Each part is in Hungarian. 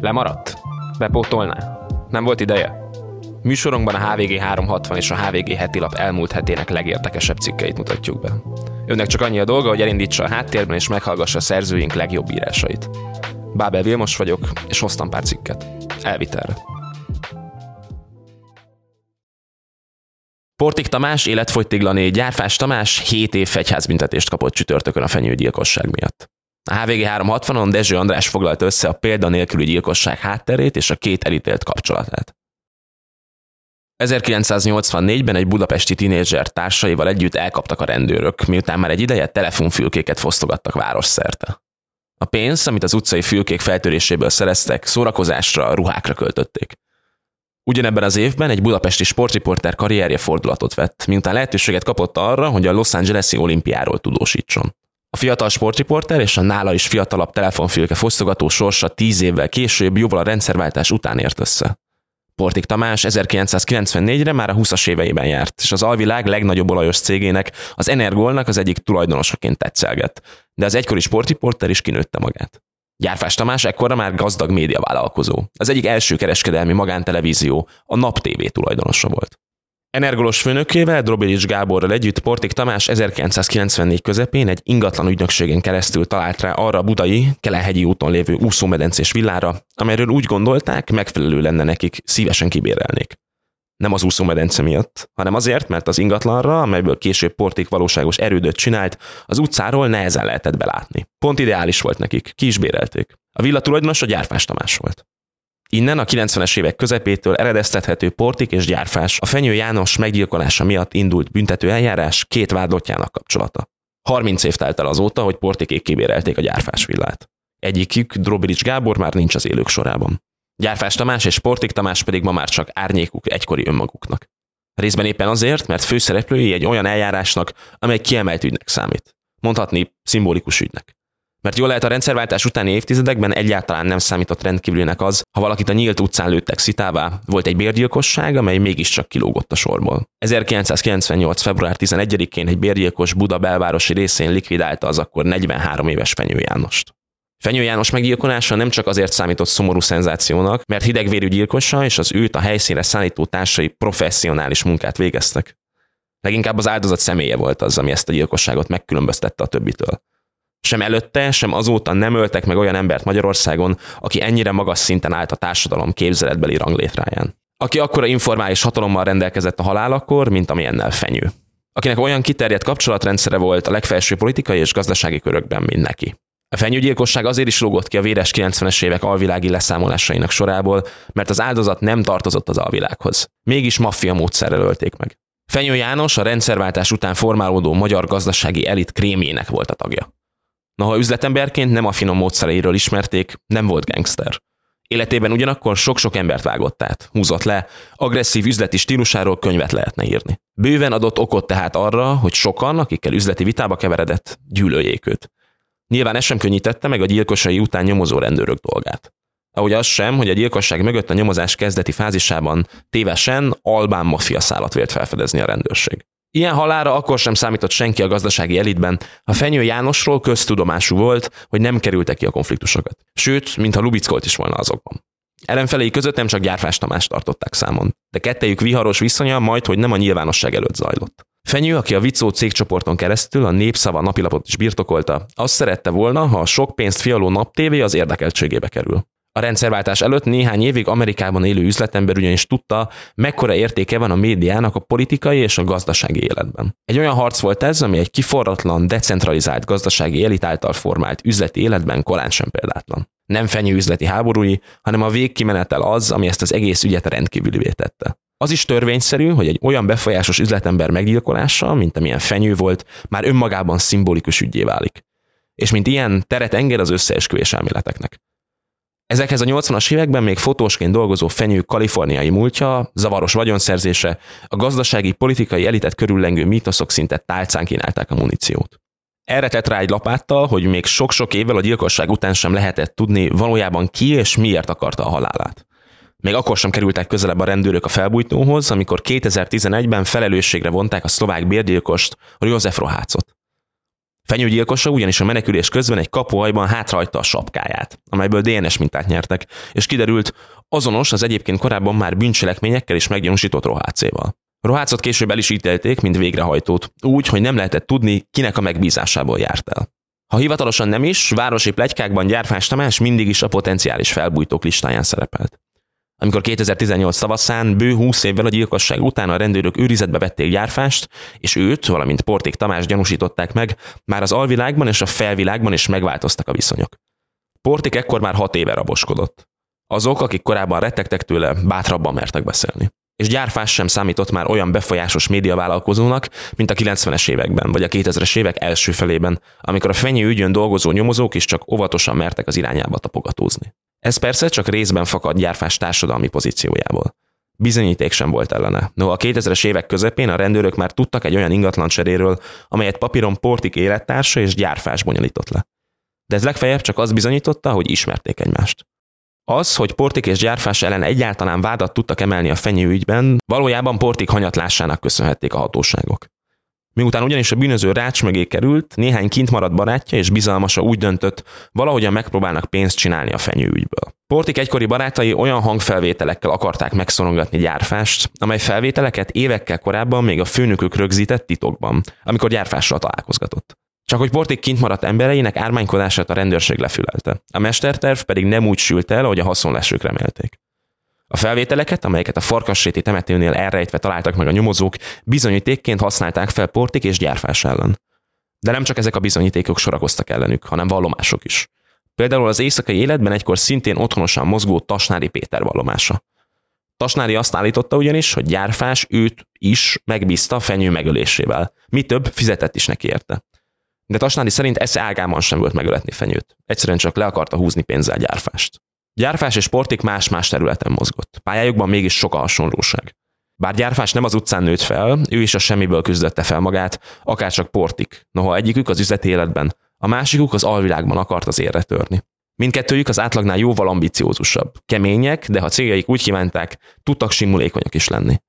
Lemaradt? Bepótolná? Nem volt ideje? Műsorunkban a HVG 360 és a HVG heti lap elmúlt hetének legérdekesebb cikkeit mutatjuk be. Önnek csak annyi a dolga, hogy elindítsa a háttérben és meghallgassa a szerzőink legjobb írásait. Bábel Vilmos vagyok, és hoztam pár cikket. Elvitelre. Portik Tamás, életfogytiglané, Gyárfás Tamás 7 év fegyházbüntetést kapott csütörtökön a fenyőgyilkosság miatt. A HVG 360-on Dezső András foglalt össze a példa nélküli gyilkosság hátterét és a két elítélt kapcsolatát. 1984-ben egy budapesti tinédzser társaival együtt elkaptak a rendőrök, miután már egy ideje telefonfülkéket fosztogattak városszerte. A pénzt, amit az utcai fülkék feltöréséből szereztek, szórakozásra, ruhákra költötték. Ugyanebben az évben egy budapesti sportriporter karrierje fordulatot vett, miután lehetőséget kapott arra, hogy a Los Angeles-i olimpiáról tudósítson. A fiatal sportriporter és a nála is fiatalabb telefonfülke fosztogató sorsa tíz évvel később jóval a rendszerváltás után ért össze. Portik Tamás 1994-re már a 20-as éveiben járt, és az alvilág legnagyobb olajos cégének, az Energolnak az egyik tulajdonosaként tetszelget, de az egykori sportriporter is kinőtte magát. Gyárfás Tamás ekkora már gazdag médiavállalkozó. Az egyik első kereskedelmi magántelevízió, a Nap TV tulajdonosa volt. Energolos főnökével, Drobilics Gáborral együtt Portik Tamás 1994 közepén egy ingatlan ügynökségen keresztül talált rá arra a budai, Kelenhegyi úton lévő úszómedencés villára, amelyről úgy gondolták, megfelelő lenne nekik, szívesen kibérelnék. Nem az úszómedence miatt, hanem azért, mert az ingatlanra, amelyből később Portik valóságos erődöt csinált, az utcáról nehezen lehetett belátni. Pont ideális volt nekik, ki is bérelték. A villa tulajdonos a Gyárfás Tamás volt. Innen a 90-es évek közepétől eredeztethető Portik és Gyárfás a Fenyő János meggyilkolása miatt indult büntető eljárás két vádlottjának kapcsolata. 30 év telt el azóta, hogy Portikék kibérelték a Gyárfás villát. Egyikük, Drobilics Gábor már nincs az élők sorában. Gyárfás Tamás és Portik Tamás pedig ma már csak árnyékuk egykori önmaguknak. Részben éppen azért, mert főszereplői egy olyan eljárásnak, amely kiemelt ügynek számít. Mondhatni szimbolikus ügynek. Mert jól lehet a rendszerváltás utáni évtizedekben egyáltalán nem számított rendkívülinek az, ha valakit a nyílt utcán lőttek szitává, volt egy bérgyilkosság, amely mégiscsak kilógott a sorból. 1998. február 11-én egy bérgyilkos Buda belvárosi részén likvidálta az akkor 43 éves Fenyő Jánost. Fenyő János meggyilkolása nem csak azért számított szomorú szenzációnak, mert hidegvérű gyilkosa és az őt a helyszínre szállító társai professzionális munkát végeztek. Leginkább az áldozat személye volt az, ami ezt a gyilkosságot megkülönböztette a többitől. Sem előtte, sem azóta nem öltek meg olyan embert Magyarországon, aki ennyire magas szinten állt a társadalom képzeletbeli ranglétráján. Aki akkora informális hatalommal rendelkezett a halálakor, mint amilyennel fenyő. Akinek olyan kiterjedt kapcsolatrendszere volt a legfelső politikai és gazdasági körökben, mint neki. A fenyőgyilkosság azért is lógott ki a véres 90-es évek alvilági leszámolásainak sorából, mert az áldozat nem tartozott az alvilághoz. Mégis maffia módszerrel ölték meg. Fenyő János a rendszerváltás után formálódó magyar gazdasági elit krémjének volt a tagja. Noha üzletemberként nem a finom módszereiről ismerték, nem volt gangster. Életében ugyanakkor sok-sok embert vágott át, húzott le, agresszív üzleti stílusáról könyvet lehetne írni. Bőven adott okot tehát arra, hogy sokan, akikkel üzleti vitába keveredett, gyűlöljék őt. Nyilván ez sem könnyítette meg a gyilkosai után nyomozó rendőrök dolgát. Ahogy az sem, hogy a gyilkosság mögött a nyomozás kezdeti fázisában tévesen albán mafia szállat vélt felfedezni a rendőrség. Ilyen halára akkor sem számított senki a gazdasági elitben, a Fenyő Jánosról köztudomású volt, hogy nem kerültek ki a konfliktusokat. Sőt, mintha Lubickolt is volna azokban. Ellenfelei között nem csak Gyárfás Tamást tartották számon, de kettejük viharos viszonya majd, hogy nem a nyilvánosság előtt zajlott. Fenyő, aki a Vicó cégcsoporton keresztül a Népszava napilapot is birtokolta, azt szerette volna, ha a sok pénzt fialó naptévé az érdekeltségébe kerül. A rendszerváltás előtt néhány évig Amerikában élő üzletember ugyanis tudta, mekkora értéke van a médiának a politikai és a gazdasági életben. Egy olyan harc volt ez, ami egy kiforratlan, decentralizált gazdasági elit által formált üzleti életben korán sem példátlan. Nem fenyő üzleti háborúi, hanem a végkimenetel az, ami ezt az egész ügyet rendkívülivé tette. Az is törvényszerű, hogy egy olyan befolyásos üzletember meggyilkolása, mint amilyen fenyő volt, már önmagában szimbolikus ügyé válik. És mint ilyen teret enged az összeesküvés elméleteknek. Ezekhez a 80-as években még fotósként dolgozó fenyő kaliforniai múltja, zavaros vagyonszerzése, a gazdasági, politikai elitet körüllengő mítoszok szinte tálcán kínálták a muníciót. Erre tett rá egy lapáttal, hogy még sok-sok évvel a gyilkosság után sem lehetett tudni valójában ki és miért akarta a halálát. Még akkor sem kerültek közelebb a rendőrök a felbújtóhoz, amikor 2011-ben felelősségre vonták a szlovák bérgyilkost, József Rohácot. Fenyőgyilkosa ugyanis a menekülés közben egy kapuajban hátrahagyta a sapkáját, amelyből DNS mintát nyertek, és kiderült, azonos az egyébként korábban már bűncselekményekkel is meggyanúsított Rohácéval. Rohácot később el is ítélték, mint végrehajtót, úgy, hogy nem lehetett tudni, kinek a megbízásából járt el. Ha hivatalosan nem is, városi plegykákban Gyárfás Tamás mindig is a potenciális felbújtók listáján szerepelt. Amikor 2018 tavaszán, bő 20 évvel a gyilkosság után a rendőrök őrizetbe vették Gyárfást, és őt, valamint Porték Tamás gyanúsították meg, már az alvilágban és a felvilágban is megváltoztak a viszonyok. Portik ekkor már hat éve raboskodott. Azok, akik korábban rettegtek tőle, bátrabban mertek beszélni. És Gyárfás sem számított már olyan befolyásos médiavállalkozónak, mint a 90-es években, vagy a 2000-es évek első felében, amikor a fenyő ügyön dolgozó nyomozók is csak óvatosan mertek az irányába tapogatózni. Ez persze csak részben fakad Gyárfás társadalmi pozíciójából. Bizonyíték sem volt ellene. No, a 2000-es évek közepén a rendőrök már tudtak egy olyan ingatlan cseréről, amelyet papíron Portik élettársa és Gyárfás bonyolított le. De ez legfeljebb csak az bizonyította, hogy ismerték egymást. Az, hogy Portik és Gyárfás ellen egyáltalán vádat tudtak emelni a fenyőügyben, valójában Portik hanyatlásának köszönhették a hatóságok. Miután ugyanis a bűnöző rács mögé került, néhány kint maradt barátja és bizalmasa úgy döntött, valahogyan megpróbálnak pénzt csinálni a fenyőügyből. Portik egykori barátai olyan hangfelvételekkel akarták megszorongatni gyárfást, amely felvételeket évekkel korábban még a főnökük rögzített titokban, amikor gyárfással találkozgatott. Csak hogy Portik kint maradt embereinek ármánykodását a rendőrség lefülelte. A mesterterv pedig nem úgy sült el, ahogy a haszonlesők remélték. A felvételeket, amelyeket a farkasséti temetőnél elrejtve találtak meg a nyomozók, bizonyítékként használták fel Portik és gyárfás ellen. De nem csak ezek a bizonyítékok sorakoztak ellenük, hanem vallomások is. Például az éjszakai életben egykor szintén otthonosan mozgó Tasnári Péter vallomása. Tasnári azt állította ugyanis, hogy gyárfás őt is megbízta fenyő megölésével. Mi több, fizetett is neki érte. De Tasnári szerint esze ágában sem volt megöletni fenyőt. Egyszerűen csak le akarta húzni pénzzel gyárfást. Gyárfás és Portik más-más területen mozgott. Pályájukban mégis sok a hasonlóság. Bár Gyárfás nem az utcán nőtt fel, ő is a semmiből küzdötte fel magát, akárcsak Portik. Noha egyikük az üzleti életben, a másikuk az alvilágban akart az érre törni. Mindkettőjük az átlagnál jóval ambiciózusabb. Kemények, de ha céljaik úgy kívánták, tudtak simulékonyak is lenni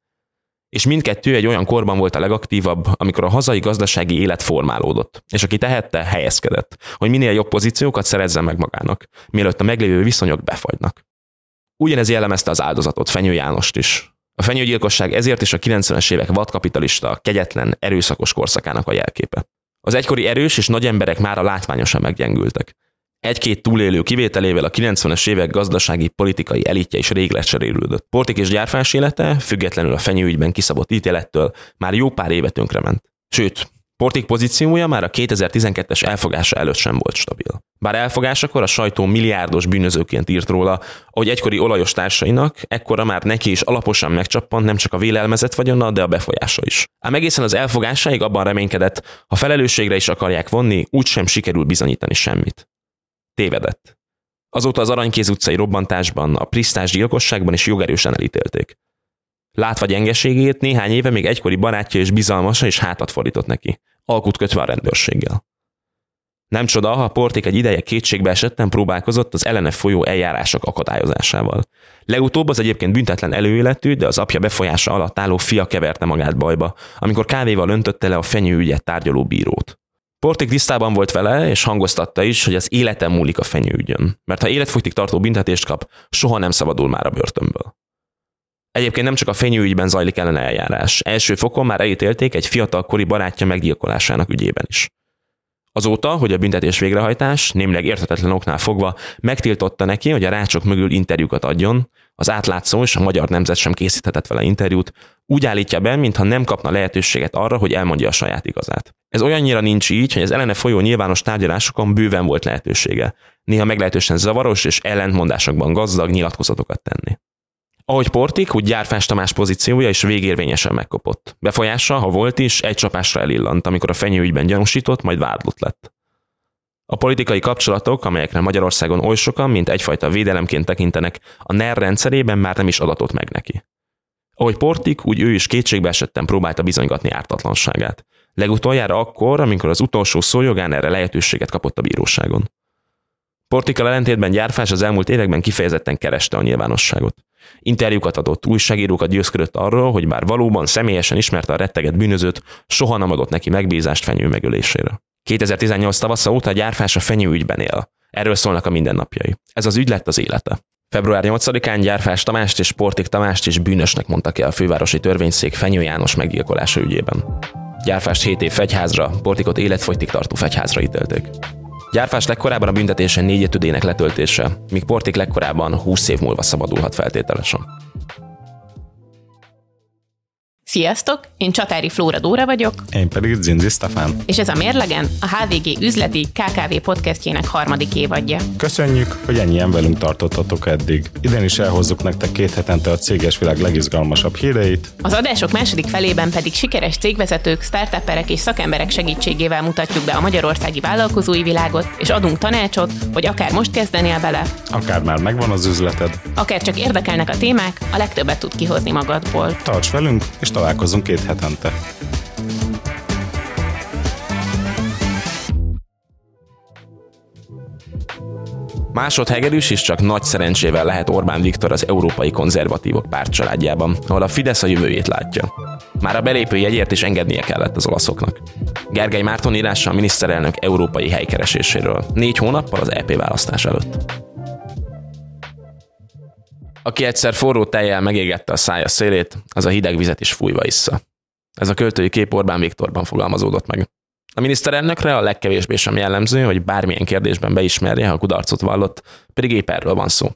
és mindkettő egy olyan korban volt a legaktívabb, amikor a hazai gazdasági élet formálódott, és aki tehette, helyezkedett, hogy minél jobb pozíciókat szerezzen meg magának, mielőtt a meglévő viszonyok befagynak. Ugyanez jellemezte az áldozatot, Fenyő Jánost is. A fenyőgyilkosság ezért is a 90-es évek vadkapitalista, kegyetlen, erőszakos korszakának a jelképe. Az egykori erős és nagy emberek már a látványosan meggyengültek. Egy-két túlélő kivételével a 90-es évek gazdasági politikai elitje is rég lecserélődött. Portik és gyárfás élete, függetlenül a fenyőügyben kiszabott ítélettől, már jó pár éve tönkrement. Sőt, Portik pozíciója már a 2012-es elfogása előtt sem volt stabil. Bár elfogásakor a sajtó milliárdos bűnözőként írt róla, hogy egykori olajos társainak, ekkora már neki is alaposan megcsappant nem csak a vélelmezett vagyona, de a befolyása is. Ám egészen az elfogásáig abban reménykedett, ha felelősségre is akarják vonni, úgysem sikerül bizonyítani semmit tévedett. Azóta az Aranykéz utcai robbantásban, a Prisztás gyilkosságban is jogerősen elítélték. Látva gyengeségét, néhány éve még egykori barátja és bizalmasa is hátat fordított neki, alkut kötve a rendőrséggel. Nem csoda, ha Porték egy ideje kétségbe esetten próbálkozott az ellene folyó eljárások akadályozásával. Legutóbb az egyébként büntetlen előéletű, de az apja befolyása alatt álló fia keverte magát bajba, amikor kávéval öntötte le a fenyőügyet tárgyaló bírót. Portik tisztában volt vele, és hangoztatta is, hogy az életem múlik a fenyőügyön, mert ha életfogytig tartó büntetést kap, soha nem szabadul már a börtönből. Egyébként nem csak a fenyőügyben zajlik ellen eljárás. Első fokon már elítélték egy fiatalkori barátja meggyilkolásának ügyében is. Azóta, hogy a büntetés végrehajtás, némleg érthetetlen oknál fogva megtiltotta neki, hogy a rácsok mögül interjúkat adjon, az átlátszó és a magyar nemzet sem készíthetett vele interjút, úgy állítja be, mintha nem kapna lehetőséget arra, hogy elmondja a saját igazát. Ez olyannyira nincs így, hogy az ellene folyó nyilvános tárgyalásokon bőven volt lehetősége, néha meglehetősen zavaros és ellentmondásokban gazdag nyilatkozatokat tenni. Ahogy Portik, úgy Gyárfás Tamás pozíciója is végérvényesen megkopott. Befolyása, ha volt is, egy csapásra elillant, amikor a fenyőügyben gyanúsított, majd vádlott lett. A politikai kapcsolatok, amelyekre Magyarországon oly sokan, mint egyfajta védelemként tekintenek, a NER rendszerében már nem is adatott meg neki. Ahogy Portik, úgy ő is kétségbe esetten próbálta bizonygatni ártatlanságát. Legutoljára akkor, amikor az utolsó szójogán erre lehetőséget kapott a bíróságon. Portikkal ellentétben Gyárfás az elmúlt években kifejezetten kereste a nyilvánosságot. Interjúkat adott, újságírókat győzködött arról, hogy bár valóban személyesen ismerte a retteget bűnözőt, soha nem adott neki megbízást fenyő megölésére. 2018 tavasza óta a gyárfás a fenyő ügyben él. Erről szólnak a mindennapjai. Ez az ügy lett az élete. Február 8-án Gyárfás Tamást és Portik Tamást is bűnösnek mondta ki a fővárosi törvényszék Fenyő János meggyilkolása ügyében. Gyárfást 7 év fegyházra, Portikot életfogytig tartó fegyházra ítélték. Gyárfás legkorábban a büntetése négy ötödének letöltése, míg Portik legkorábban 20 év múlva szabadulhat feltételesen. Sziasztok! Én Csatári Flóra Dóra vagyok. Én pedig Zinzi Stefán. És ez a Mérlegen, a HVG üzleti KKV podcastjének harmadik évadja. Köszönjük, hogy ennyien velünk tartottatok eddig. Idén is elhozzuk nektek két hetente a céges világ legizgalmasabb híreit. Az adások második felében pedig sikeres cégvezetők, startuperek és szakemberek segítségével mutatjuk be a magyarországi vállalkozói világot, és adunk tanácsot, hogy akár most kezdenél bele, akár már megvan az üzleted, akár csak érdekelnek a témák, a legtöbbet tud kihozni magadból. Tarts velünk, és találkozunk két hetente. Másodhegedűs is csak nagy szerencsével lehet Orbán Viktor az európai konzervatívok pártcsaládjában, ahol a Fidesz a jövőjét látja. Már a belépő jegyért is engednie kellett az olaszoknak. Gergely Márton írása a miniszterelnök európai helykereséséről, négy hónappal az EP választás előtt. Aki egyszer forró tejjel megégette a szája szélét, az a hideg vizet is fújva issza. Ez a költői kép Orbán Viktorban fogalmazódott meg. A miniszterelnökre a legkevésbé sem jellemző, hogy bármilyen kérdésben beismerje, ha kudarcot vallott, pedig épp erről van szó.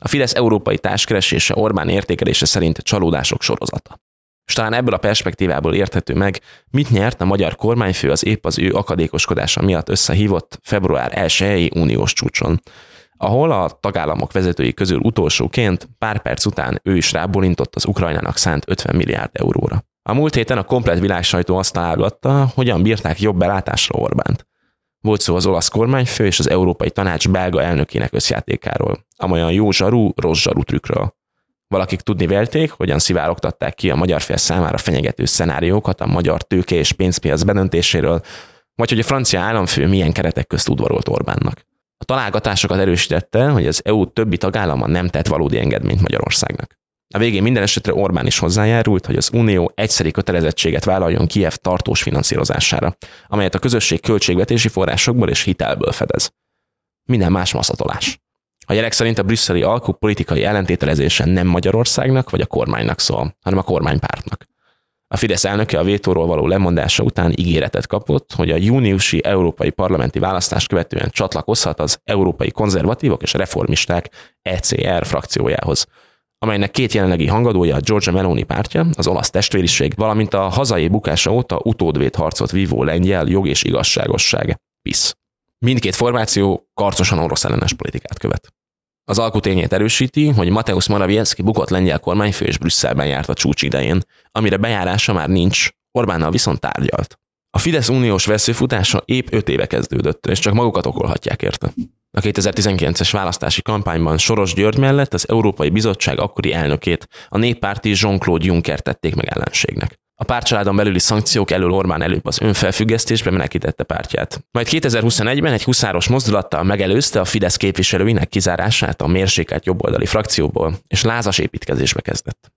A Fidesz európai társkeresése Orbán értékelése szerint csalódások sorozata. És talán ebből a perspektívából érthető meg, mit nyert a magyar kormányfő az épp az ő akadékoskodása miatt összehívott február 1 uniós csúcson, ahol a tagállamok vezetői közül utolsóként pár perc után ő is rábolintott az Ukrajnának szánt 50 milliárd euróra. A múlt héten a komplet világsajtó azt találgatta, hogyan bírták jobb belátásra Orbánt. Volt szó az olasz kormányfő és az Európai Tanács belga elnökének összjátékáról, amolyan jó zsarú, rossz zsarú trükkről. Valakik tudni vélték, hogyan szivárogtatták ki a magyar fél számára fenyegető szenáriókat a magyar tőke és pénzpiac bedöntéséről, vagy hogy a francia államfő milyen keretek közt udvarolt Orbánnak. A találgatásokat erősítette, hogy az EU többi tagállama nem tett valódi engedményt Magyarországnak. A végén minden esetre Orbán is hozzájárult, hogy az Unió egyszeri kötelezettséget vállaljon Kiev tartós finanszírozására, amelyet a közösség költségvetési forrásokból és hitelből fedez. Minden más maszatolás. A jelek szerint a brüsszeli alkú politikai ellentételezése nem Magyarországnak vagy a kormánynak szól, hanem a kormánypártnak. A Fidesz elnöke a vétóról való lemondása után ígéretet kapott, hogy a júniusi európai parlamenti választás követően csatlakozhat az európai konzervatívok és reformisták ECR frakciójához, amelynek két jelenlegi hangadója a Georgia Meloni pártja, az olasz testvériség, valamint a hazai bukása óta utódvét harcot vívó lengyel jog és igazságosság, PISZ. Mindkét formáció karcosan orosz ellenes politikát követ. Az alkutényét erősíti, hogy Mateusz Morawiecki bukott lengyel kormányfő és Brüsszelben járt a csúcs idején, amire bejárása már nincs, Orbánnal viszont tárgyalt. A Fidesz uniós veszőfutása épp öt éve kezdődött, és csak magukat okolhatják érte. A 2019-es választási kampányban Soros György mellett az Európai Bizottság akkori elnökét, a néppárti Jean-Claude Juncker tették meg ellenségnek. A pártcsaládon belüli szankciók elől Orbán előbb az önfelfüggesztésbe menekítette pártját. Majd 2021-ben egy huszáros mozdulattal megelőzte a Fidesz képviselőinek kizárását a mérsékelt jobboldali frakcióból, és lázas építkezésbe kezdett.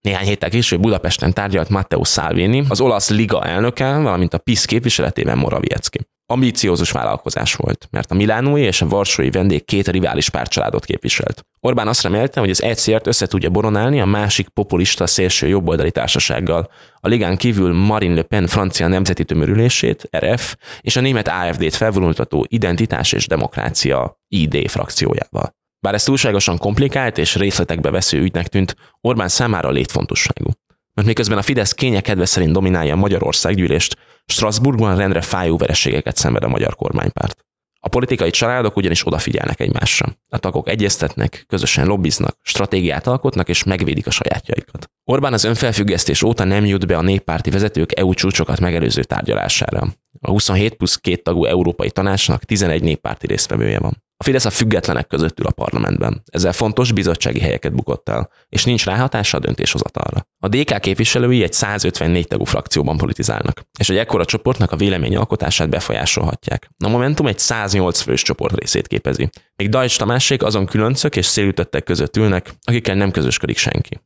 Néhány héttel később Budapesten tárgyalt Matteo Salvini, az olasz liga elnöke, valamint a PISZ képviseletében Morawiecki. Ambíciózus vállalkozás volt, mert a milánói és a varsói vendég két rivális pártcsaládot képviselt. Orbán azt remélte, hogy az ECR-t össze tudja boronálni a másik populista szélső jobboldali társasággal, a ligán kívül Marine Le Pen francia nemzeti tömörülését, RF, és a német AFD-t felvonultató Identitás és Demokrácia ID frakciójával. Bár ez túlságosan komplikált és részletekbe vesző ügynek tűnt, Orbán számára létfontosságú. Mert miközben a Fidesz kénye kedve szerint dominálja a Magyarország gyűlést, Strasbourgban rendre fájó vereségeket szenved a magyar kormánypárt. A politikai családok ugyanis odafigyelnek egymásra. A tagok egyeztetnek, közösen lobbiznak, stratégiát alkotnak és megvédik a sajátjaikat. Orbán az önfelfüggesztés óta nem jut be a néppárti vezetők EU csúcsokat megelőző tárgyalására. A 27 plusz két tagú Európai Tanácsnak 11 néppárti résztvevője van. A Fidesz a függetlenek között ül a parlamentben. Ezzel fontos bizottsági helyeket bukott el, és nincs ráhatása a döntéshozatalra. A DK képviselői egy 154 tagú frakcióban politizálnak, és egy ekkora csoportnak a vélemény alkotását befolyásolhatják. A Momentum egy 108 fős csoport részét képezi. Még Dajcs Tamásék azon különcök és szélütöttek között ülnek, akikkel nem közösködik senki.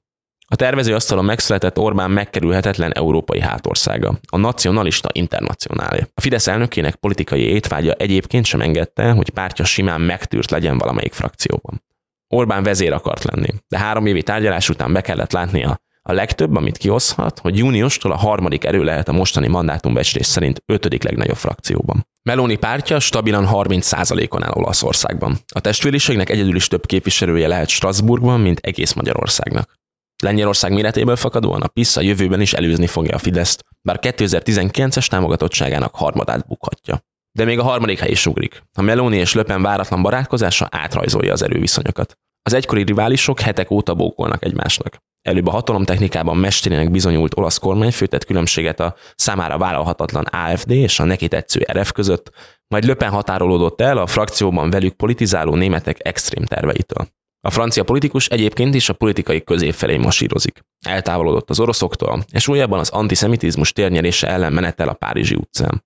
A tervező asztalon megszületett Orbán megkerülhetetlen európai hátországa, a nacionalista internacionálé. A Fidesz elnökének politikai étvágya egyébként sem engedte, hogy pártja simán megtűrt legyen valamelyik frakcióban. Orbán vezér akart lenni, de három évi tárgyalás után be kellett látnia, a legtöbb, amit kihozhat, hogy júniustól a harmadik erő lehet a mostani mandátumbecslés szerint ötödik legnagyobb frakcióban. Meloni pártja stabilan 30%-on áll Olaszországban. A testvériségnek egyedül is több képviselője lehet Strasbourgban, mint egész Magyarországnak. Lengyelország méretéből fakadóan a PISZ a jövőben is előzni fogja a Fideszt, bár 2019-es támogatottságának harmadát bukhatja. De még a harmadik hely is ugrik. A Meloni és Löpen váratlan barátkozása átrajzolja az erőviszonyokat. Az egykori riválisok hetek óta bókolnak egymásnak. Előbb a hatalomtechnikában mesterének bizonyult olasz kormányfő tett különbséget a számára vállalhatatlan AFD és a neki tetsző RF között, majd Löpen határolódott el a frakcióban velük politizáló németek extrém terveitől. A francia politikus egyébként is a politikai közép felé masírozik. Eltávolodott az oroszoktól, és újabban az antiszemitizmus térnyerése ellen menetel a Párizsi utcán.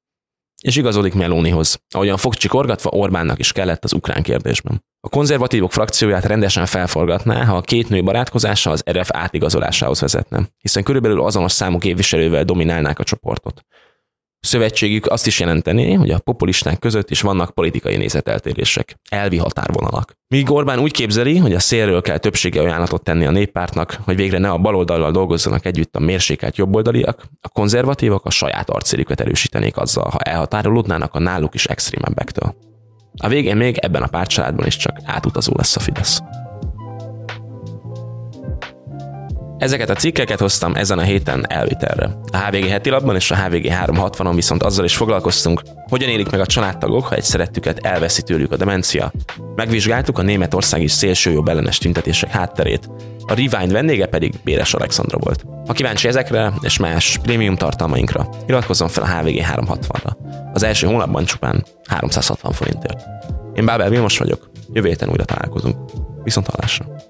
És igazodik Melónihoz, ahogyan fogcsikorgatva Orbánnak is kellett az ukrán kérdésben. A konzervatívok frakcióját rendesen felforgatná, ha a két nő barátkozása az RF átigazolásához vezetne, hiszen körülbelül azonos számú képviselővel dominálnák a csoportot. Szövetségük azt is jelenteni, hogy a populisták között is vannak politikai nézeteltérések, elvi határvonalak. Míg Orbán úgy képzeli, hogy a szélről kell többsége ajánlatot tenni a néppártnak, hogy végre ne a baloldallal dolgozzanak együtt a mérsékelt jobboldaliak, a konzervatívak a saját arcélüket erősítenék azzal, ha elhatárolódnának a náluk is extrémebbektől. A végén még ebben a pártcsaládban is csak átutazó lesz a Fidesz. Ezeket a cikkeket hoztam ezen a héten elvitelre. A HVG heti labban és a HVG 360-on viszont azzal is foglalkoztunk, hogyan élik meg a családtagok, ha egy szerettüket elveszi tőlük a demencia. Megvizsgáltuk a németországi szélsőjobb ellenes tüntetések hátterét, a Rewind vendége pedig Béres Alexandra volt. Ha kíváncsi ezekre és más prémium tartalmainkra, iratkozzon fel a HVG 360-ra. Az első hónapban csupán 360 forintért. Én Bábel Vilmos vagyok, jövő héten újra találkozunk. Viszont hallásra!